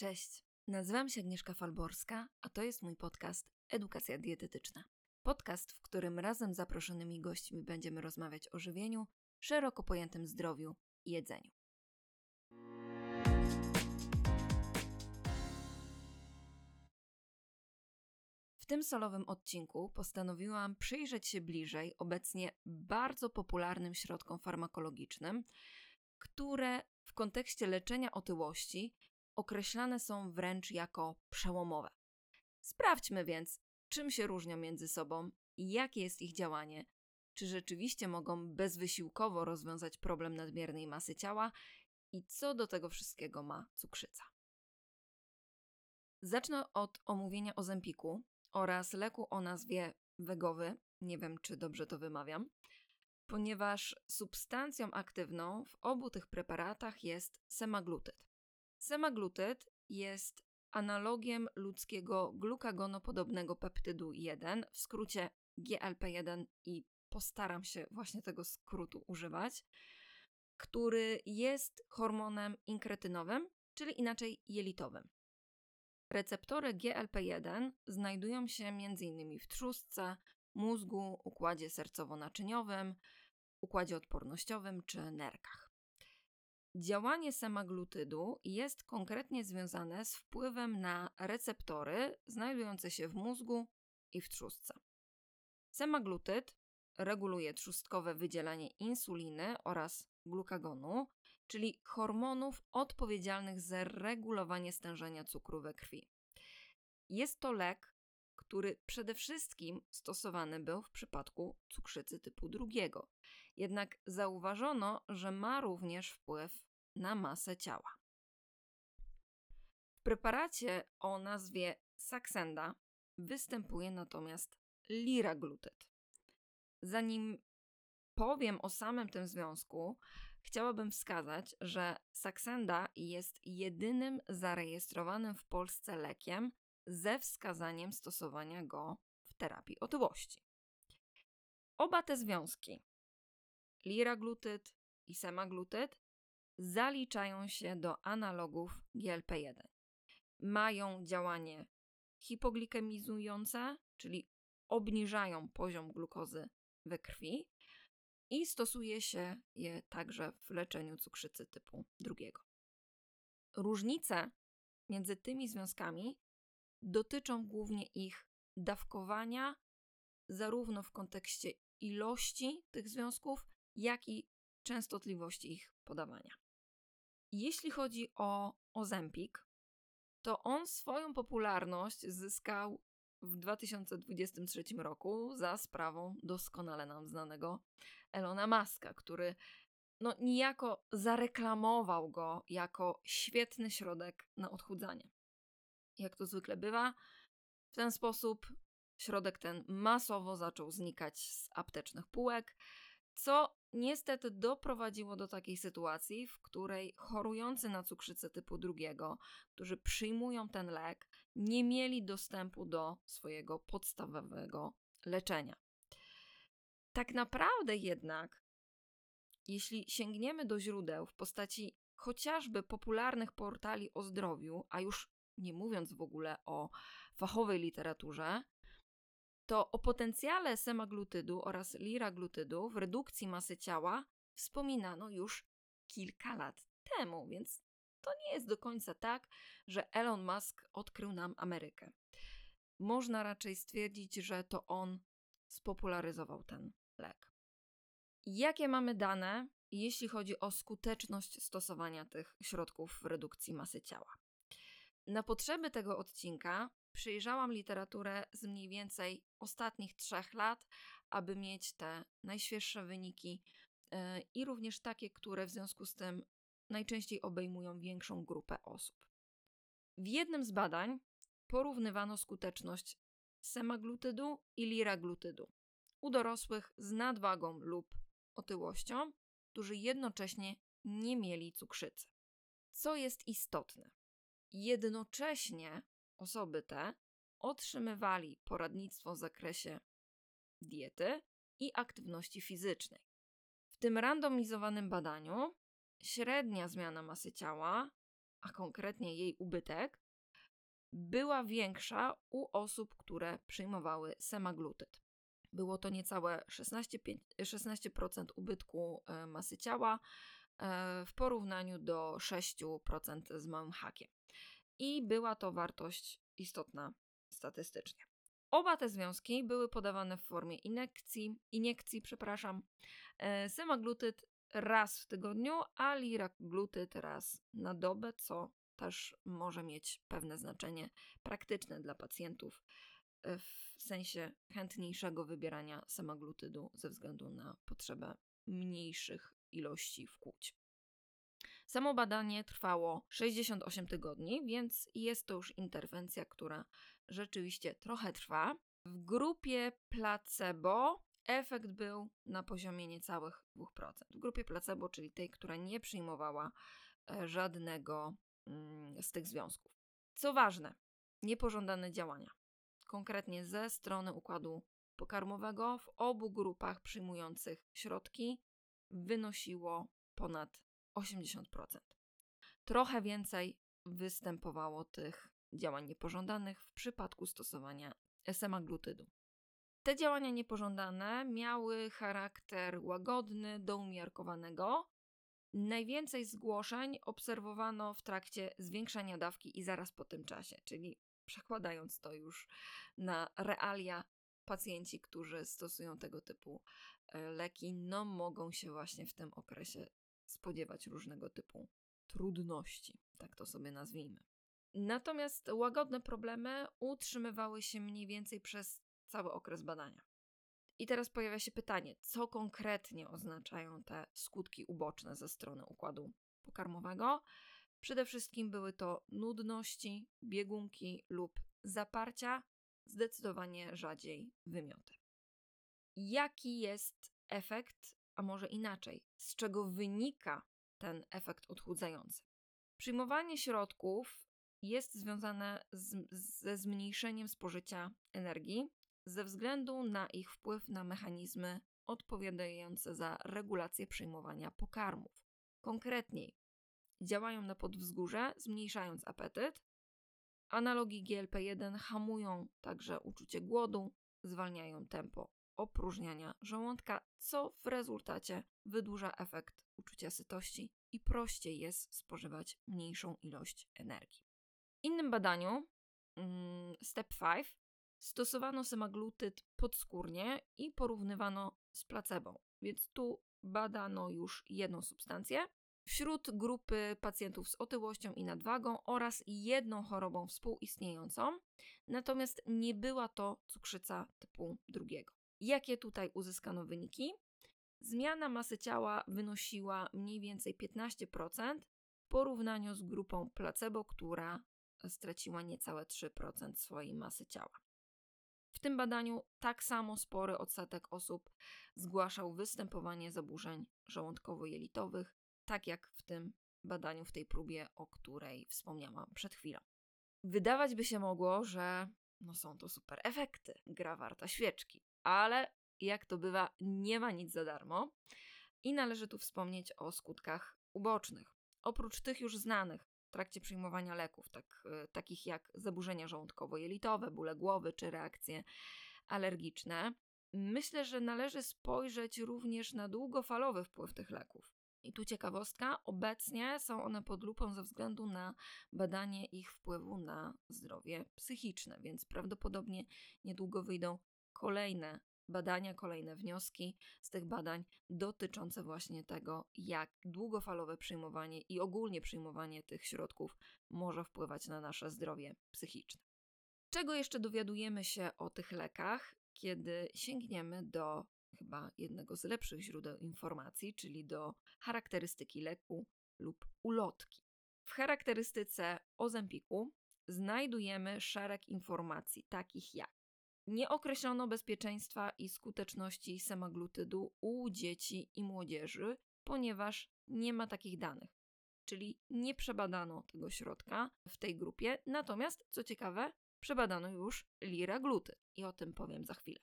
Cześć, nazywam się Agnieszka Falborska, a to jest mój podcast Edukacja Dietetyczna. Podcast, w którym razem z zaproszonymi gośćmi będziemy rozmawiać o żywieniu, szeroko pojętym zdrowiu i jedzeniu. W tym solowym odcinku postanowiłam przyjrzeć się bliżej obecnie bardzo popularnym środkom farmakologicznym, które w kontekście leczenia otyłości określane są wręcz jako przełomowe. Sprawdźmy więc, czym się różnią między sobą jakie jest ich działanie. Czy rzeczywiście mogą bezwysiłkowo rozwiązać problem nadmiernej masy ciała i co do tego wszystkiego ma cukrzyca. Zacznę od omówienia ozempiku oraz leku o nazwie wegowy, nie wiem czy dobrze to wymawiam, ponieważ substancją aktywną w obu tych preparatach jest semaglutyd. Semaglutyd jest analogiem ludzkiego glukagonopodobnego peptydu 1, w skrócie GLP1 i postaram się właśnie tego skrótu używać, który jest hormonem inkretynowym, czyli inaczej jelitowym. Receptory GLP1 znajdują się m.in. w trzustce, mózgu, układzie sercowo-naczyniowym, układzie odpornościowym czy nerkach. Działanie semaglutydu jest konkretnie związane z wpływem na receptory znajdujące się w mózgu i w trzustce. Semaglutyd reguluje trzustkowe wydzielanie insuliny oraz glukagonu, czyli hormonów odpowiedzialnych za regulowanie stężenia cukru we krwi. Jest to lek, który przede wszystkim stosowany był w przypadku cukrzycy typu drugiego. Jednak zauważono, że ma również wpływ na masę ciała. W preparacie o nazwie Saxenda występuje natomiast liraglutyd. Zanim powiem o samym tym związku, chciałabym wskazać, że Saxenda jest jedynym zarejestrowanym w Polsce lekiem ze wskazaniem stosowania go w terapii otyłości. Oba te związki, liraglutyd i semaglutyd, zaliczają się do analogów GLP-1. Mają działanie hipoglikemizujące, czyli obniżają poziom glukozy we krwi i stosuje się je także w leczeniu cukrzycy typu drugiego. Różnice między tymi związkami dotyczą głównie ich dawkowania, zarówno w kontekście ilości tych związków, jak i częstotliwości ich podawania. Jeśli chodzi o Ozempik, to on swoją popularność zyskał w 2023 roku za sprawą doskonale nam znanego Elona Muska, który no niejako zareklamował go jako świetny środek na odchudzanie. Jak to zwykle bywa, w ten sposób środek ten masowo zaczął znikać z aptecznych półek, co niestety doprowadziło do takiej sytuacji, w której chorujący na cukrzycę typu drugiego, którzy przyjmują ten lek, nie mieli dostępu do swojego podstawowego leczenia. Tak naprawdę jednak, jeśli sięgniemy do źródeł w postaci chociażby popularnych portali o zdrowiu, a już nie mówiąc w ogóle o fachowej literaturze, to o potencjale semaglutydu oraz liraglutydu w redukcji masy ciała wspominano już kilka lat temu, więc to nie jest do końca tak, że Elon Musk odkrył nam Amerykę. Można raczej stwierdzić, że to on spopularyzował ten lek. Jakie mamy dane, jeśli chodzi o skuteczność stosowania tych środków w redukcji masy ciała? Na potrzeby tego odcinka przyjrzałam literaturę z mniej więcej ostatnich trzech lat, aby mieć te najświeższe wyniki e, i również takie, które w związku z tym najczęściej obejmują większą grupę osób. W jednym z badań porównywano skuteczność semaglutydu i liraglutydu u dorosłych z nadwagą lub otyłością, którzy jednocześnie nie mieli cukrzycy. Co jest istotne, jednocześnie osoby te otrzymywali poradnictwo w zakresie diety i aktywności fizycznej. W tym randomizowanym badaniu średnia zmiana masy ciała a konkretnie jej ubytek, była większa u osób, które przyjmowały semaglutyd. Było to niecałe 16%, 16% ubytku e, masy ciała e, w porównaniu do 6% z małym hakiem. I była to wartość istotna statystycznie. Oba te związki były podawane w formie iniekcji, iniekcji przepraszam, e, semaglutyd raz w tygodniu, a liraglutyd raz na dobę, co też może mieć pewne znaczenie praktyczne dla pacjentów e, w sensie chętniejszego wybierania semaglutydu ze względu na potrzebę mniejszych ilości wkłuć. Samo badanie trwało 68 tygodni, więc jest to już interwencja, która rzeczywiście trochę trwa. W grupie placebo efekt był na poziomie niecałych 2%. W grupie placebo, czyli tej, która nie przyjmowała e, żadnego mm, z tych związków. Co ważne, niepożądane działania, konkretnie ze strony układu pokarmowego w obu grupach przyjmujących środki wynosiło ponad 80%. Trochę więcej występowało tych działań niepożądanych w przypadku stosowania semaglutidu. Te działania niepożądane miały charakter łagodny do umiarkowanego. Najwięcej zgłoszeń obserwowano w trakcie zwiększania dawki i zaraz po tym czasie, czyli przekładając to już na realia, pacjenci, którzy stosują tego typu e, leki, no mogą się właśnie w tym okresie spodziewać różnego typu trudności, tak to sobie nazwijmy. Natomiast łagodne problemy utrzymywały się mniej więcej przez cały okres badania. I teraz pojawia się pytanie, co konkretnie oznaczają te skutki uboczne ze strony układu pokarmowego? Przede wszystkim były to nudności, biegunki lub zaparcia, zdecydowanie rzadziej wymioty. Jaki jest efekt, a może inaczej, z czego wynika ten efekt odchudzający? Przyjmowanie środków jest związane z, ze zmniejszeniem spożycia energii ze względu na ich wpływ na mechanizmy odpowiadające za regulację przyjmowania pokarmów. Konkretniej, działają na podwzgórze, zmniejszając apetyt. Analogi GLP-1 hamują także uczucie głodu, zwalniają tempo opróżniania żołądka, co w rezultacie wydłuża efekt uczucia sytości i prościej jest spożywać mniejszą ilość energii. W innym badaniu, mm, Step 5, stosowano semaglutyd podskórnie i porównywano z placebo, więc tu badano już jedną substancję. Wśród grupy pacjentów z otyłością i nadwagą oraz jedną chorobą współistniejącą, natomiast nie była to cukrzyca typu drugiego. Jakie tutaj uzyskano wyniki? Zmiana masy ciała wynosiła mniej więcej 15% w porównaniu z grupą placebo, która straciła niecałe 3% swojej masy ciała. W tym badaniu tak samo spory odsetek osób zgłaszał występowanie zaburzeń żołądkowo-jelitowych, tak jak w tym badaniu, w tej próbie, o której wspomniałam przed chwilą. Wydawać by się mogło, że no są to super efekty, gra warta świeczki, ale jak to bywa, nie ma nic za darmo i należy tu wspomnieć o skutkach ubocznych. Oprócz tych już znanych, w trakcie przyjmowania leków, tak, e, takich jak zaburzenia żołądkowo-jelitowe, bóle głowy czy reakcje alergiczne. Myślę, że należy spojrzeć również na długofalowy wpływ tych leków. I tu ciekawostka, obecnie są one pod lupą ze względu na badanie ich wpływu na zdrowie psychiczne, więc prawdopodobnie niedługo wyjdą kolejne badania, kolejne wnioski z tych badań dotyczące właśnie tego, jak długofalowe przyjmowanie i ogólnie przyjmowanie tych środków może wpływać na nasze zdrowie psychiczne. Czego jeszcze dowiadujemy się o tych lekach, kiedy sięgniemy do chyba jednego z lepszych źródeł informacji, czyli do charakterystyki leku lub ulotki. W charakterystyce Ozempiku znajdujemy szereg informacji, takich jak nie określono bezpieczeństwa i skuteczności semaglutydu u dzieci i młodzieży, ponieważ nie ma takich danych. Czyli nie przebadano tego środka w tej grupie, natomiast co ciekawe, przebadano już liraglutyd i o tym powiem za chwilę.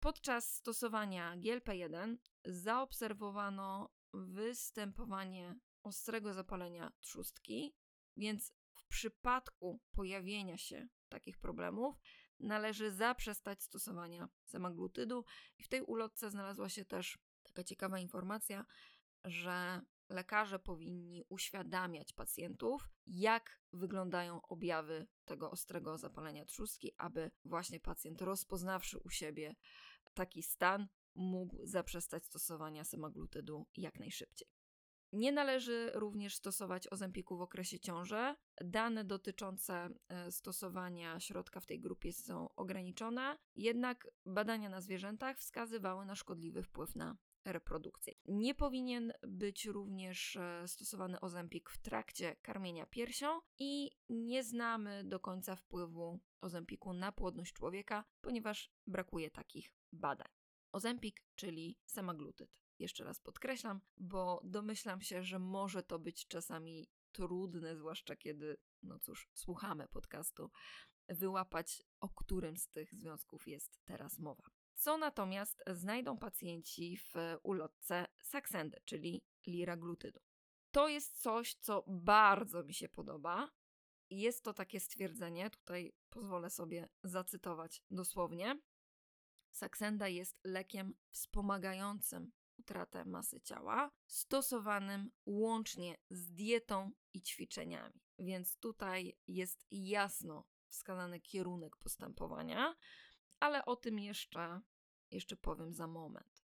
Podczas stosowania GLP-1 zaobserwowano występowanie ostrego zapalenia trzustki, Więc w przypadku pojawienia się takich problemów należy zaprzestać stosowania semaglutydu. I w tej ulotce znalazła się też taka ciekawa informacja, że lekarze powinni uświadamiać pacjentów, jak wyglądają objawy tego ostrego zapalenia trzustki, aby właśnie pacjent rozpoznawszy u siebie taki stan, mógł zaprzestać stosowania semaglutydu jak najszybciej. Nie należy również stosować ozempiku w okresie ciąży. Dane dotyczące e, stosowania środka w tej grupie są ograniczone, jednak badania na zwierzętach wskazywały na szkodliwy wpływ na reprodukcję. Nie powinien być również e, stosowany ozempik w trakcie karmienia piersią i nie znamy do końca wpływu ozempiku na płodność człowieka, ponieważ brakuje takich badań. Ozempik, czyli semaglutyd. Jeszcze raz podkreślam, bo domyślam się, że może to być czasami trudne, zwłaszcza kiedy, no cóż, słuchamy podcastu, wyłapać, o którym z tych związków jest teraz mowa. Co natomiast znajdą pacjenci w ulotce Saxendy, czyli liraglutydu. To jest coś, co bardzo mi się podoba. Jest to takie stwierdzenie, tutaj pozwolę sobie zacytować dosłownie. Saksenda jest lekiem wspomagającym utratę masy ciała, stosowanym łącznie z dietą i ćwiczeniami. Więc tutaj jest jasno wskazany kierunek postępowania, ale o tym jeszcze, jeszcze powiem za moment.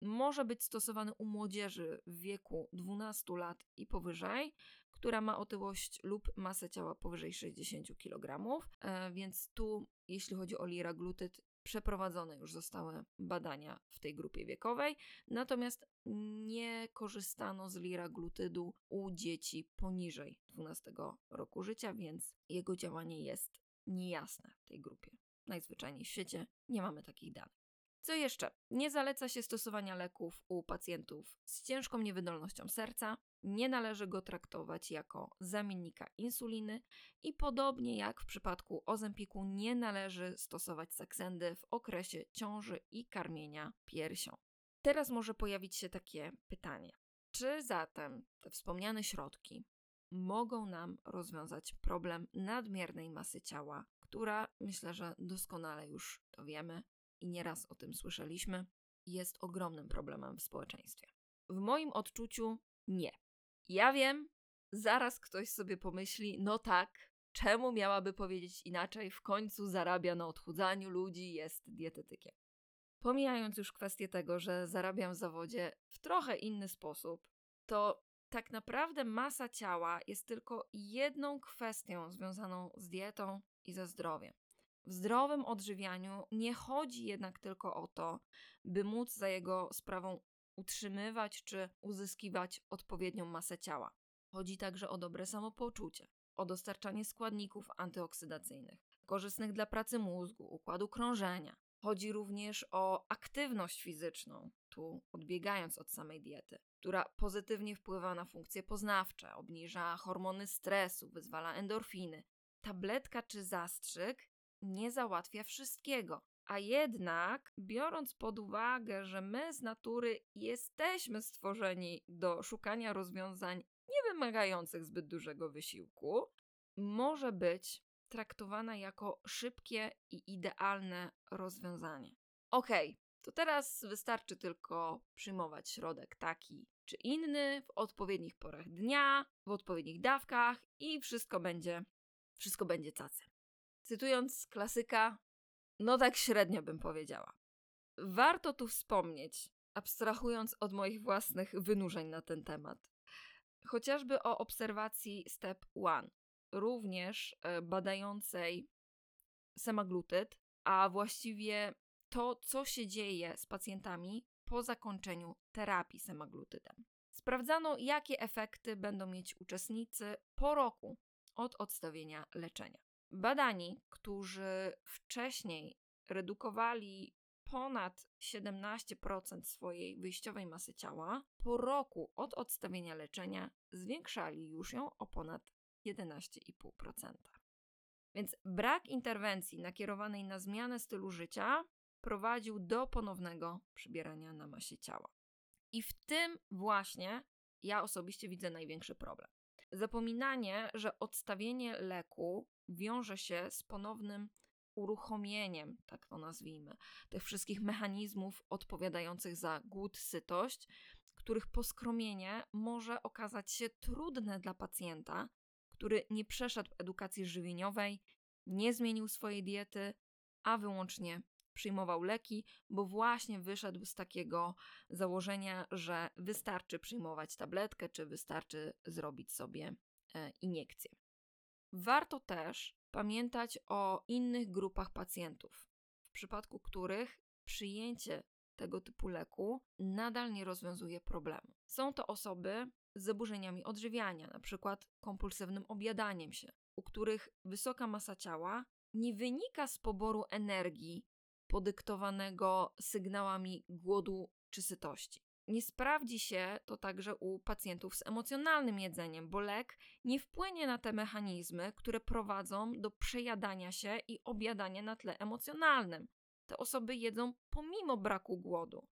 Może być stosowany u młodzieży w wieku 12 lat i powyżej, która ma otyłość lub masę ciała powyżej 60 kg, e, więc tu, jeśli chodzi o liraglutyd, przeprowadzone już zostały badania w tej grupie wiekowej, natomiast nie korzystano z liraglutydu u dzieci poniżej 12 roku życia, więc jego działanie jest niejasne w tej grupie. Najzwyczajniej w świecie nie mamy takich danych. Co jeszcze? Nie zaleca się stosowania leków u pacjentów z ciężką niewydolnością serca. Nie należy go traktować jako zamiennika insuliny i podobnie jak w przypadku ozempiku nie należy stosować saksendy w okresie ciąży i karmienia piersią. Teraz może pojawić się takie pytanie: czy zatem te wspomniane środki mogą nam rozwiązać problem nadmiernej masy ciała, która myślę, że doskonale już to wiemy, i nieraz o tym słyszeliśmy, jest ogromnym problemem w społeczeństwie. W moim odczuciu nie. Ja wiem, zaraz ktoś sobie pomyśli, no tak, czemu miałaby powiedzieć inaczej, w końcu zarabia na odchudzaniu ludzi, jest dietetykiem. Pomijając już kwestię tego, że zarabiam w zawodzie w trochę inny sposób, to tak naprawdę masa ciała jest tylko jedną kwestią związaną z dietą i ze zdrowiem. W zdrowym odżywianiu nie chodzi jednak tylko o to, by móc za jego sprawą utrzymywać czy uzyskiwać odpowiednią masę ciała. Chodzi także o dobre samopoczucie, o dostarczanie składników antyoksydacyjnych, korzystnych dla pracy mózgu, układu krążenia. Chodzi również o aktywność fizyczną, tu odbiegając od samej diety, która pozytywnie wpływa na funkcje poznawcze, obniża hormony stresu, wyzwala endorfiny. Tabletka czy zastrzyk nie załatwia wszystkiego. A jednak, biorąc pod uwagę, że my z natury jesteśmy stworzeni do szukania rozwiązań nie wymagających zbyt dużego wysiłku, może być traktowana jako szybkie i idealne rozwiązanie. Okej, okay, to teraz wystarczy tylko przyjmować środek taki czy inny w odpowiednich porach dnia, w odpowiednich dawkach i wszystko będzie, wszystko będzie cacy. Cytując klasyka, no tak średnio bym powiedziała. Warto tu wspomnieć, abstrahując od moich własnych wynurzeń na ten temat, chociażby o obserwacji Step 1, również e, badającej semaglutyd, a właściwie to, co się dzieje z pacjentami po zakończeniu terapii semaglutydem. Sprawdzano, jakie efekty będą mieć uczestnicy po roku od odstawienia leczenia. Badani, którzy wcześniej redukowali ponad 17% swojej wyjściowej masy ciała, po roku od odstawienia leczenia zwiększali już ją o ponad 11,5%. Więc brak interwencji nakierowanej na zmianę stylu życia prowadził do ponownego przybierania na masie ciała. I w tym właśnie ja osobiście widzę największy problem. Zapominanie, że odstawienie leku wiąże się z ponownym uruchomieniem, tak to nazwijmy, tych wszystkich mechanizmów odpowiadających za głód, sytość, których poskromienie może okazać się trudne dla pacjenta, który nie przeszedł edukacji żywieniowej, nie zmienił swojej diety, a wyłącznie przyjmował leki, bo właśnie wyszedł z takiego założenia, że wystarczy przyjmować tabletkę, czy wystarczy zrobić sobie e, iniekcję. Warto też pamiętać o innych grupach pacjentów, w przypadku których przyjęcie tego typu leku nadal nie rozwiązuje problemu. Są to osoby z zaburzeniami odżywiania, np. kompulsywnym objadaniem się, u których wysoka masa ciała nie wynika z poboru energii podyktowanego sygnałami głodu czy sytości. Nie sprawdzi się to także u pacjentów z emocjonalnym jedzeniem, bo lek nie wpłynie na te mechanizmy, które prowadzą do przejadania się i objadania na tle emocjonalnym. Te osoby jedzą pomimo braku głodu.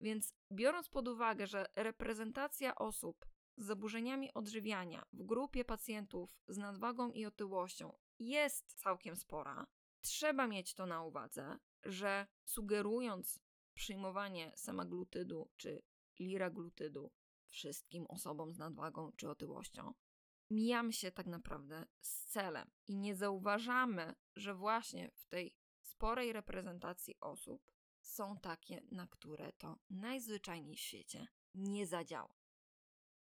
Więc biorąc pod uwagę, że reprezentacja osób z zaburzeniami odżywiania w grupie pacjentów z nadwagą i otyłością jest całkiem spora, trzeba mieć to na uwadze, że sugerując przyjmowanie semaglutydu czy liraglutydu wszystkim osobom z nadwagą czy otyłością, mijamy się tak naprawdę z celem i nie zauważamy, że właśnie w tej sporej reprezentacji osób są takie, na które to najzwyczajniej w świecie nie zadziała.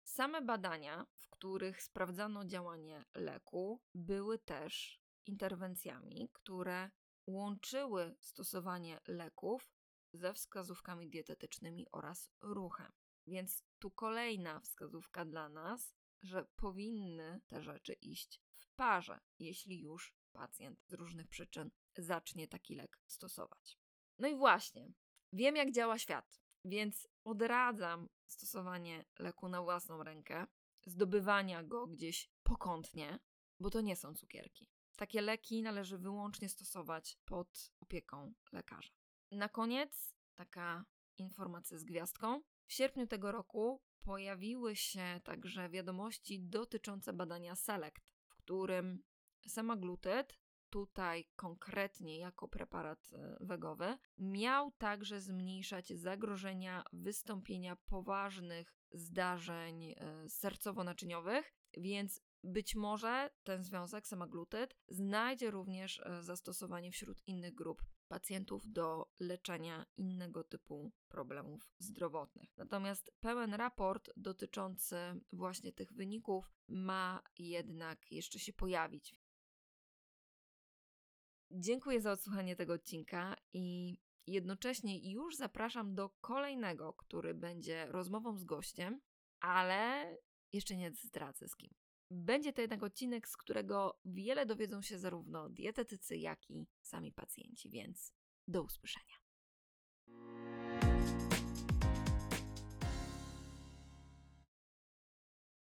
Same badania, w których sprawdzano działanie leku, były też interwencjami, które łączyły stosowanie leków ze wskazówkami dietetycznymi oraz ruchem. Więc tu kolejna wskazówka dla nas, że powinny te rzeczy iść w parze, jeśli już pacjent z różnych przyczyn zacznie taki lek stosować. No i właśnie, wiem jak działa świat, więc odradzam stosowanie leku na własną rękę, zdobywania go gdzieś pokątnie, bo to nie są cukierki. Takie leki należy wyłącznie stosować pod opieką lekarza. Na koniec taka informacja z gwiazdką. W sierpniu tego roku pojawiły się także wiadomości dotyczące badania SELECT, w którym semaglutyd, tutaj konkretnie jako preparat e, wegowy, miał także zmniejszać zagrożenia wystąpienia poważnych zdarzeń e, sercowo-naczyniowych, więc być może ten związek, semaglutyd, znajdzie również e, zastosowanie wśród innych grup pacjentów do leczenia innego typu problemów zdrowotnych. Natomiast pełen raport dotyczący właśnie tych wyników ma jednak jeszcze się pojawić. Dziękuję za odsłuchanie tego odcinka i jednocześnie już zapraszam do kolejnego, który będzie rozmową z gościem, ale jeszcze nie zdradzę z kim. Będzie to jednak odcinek, z którego wiele dowiedzą się zarówno dietetycy, jak i sami pacjenci, więc do usłyszenia.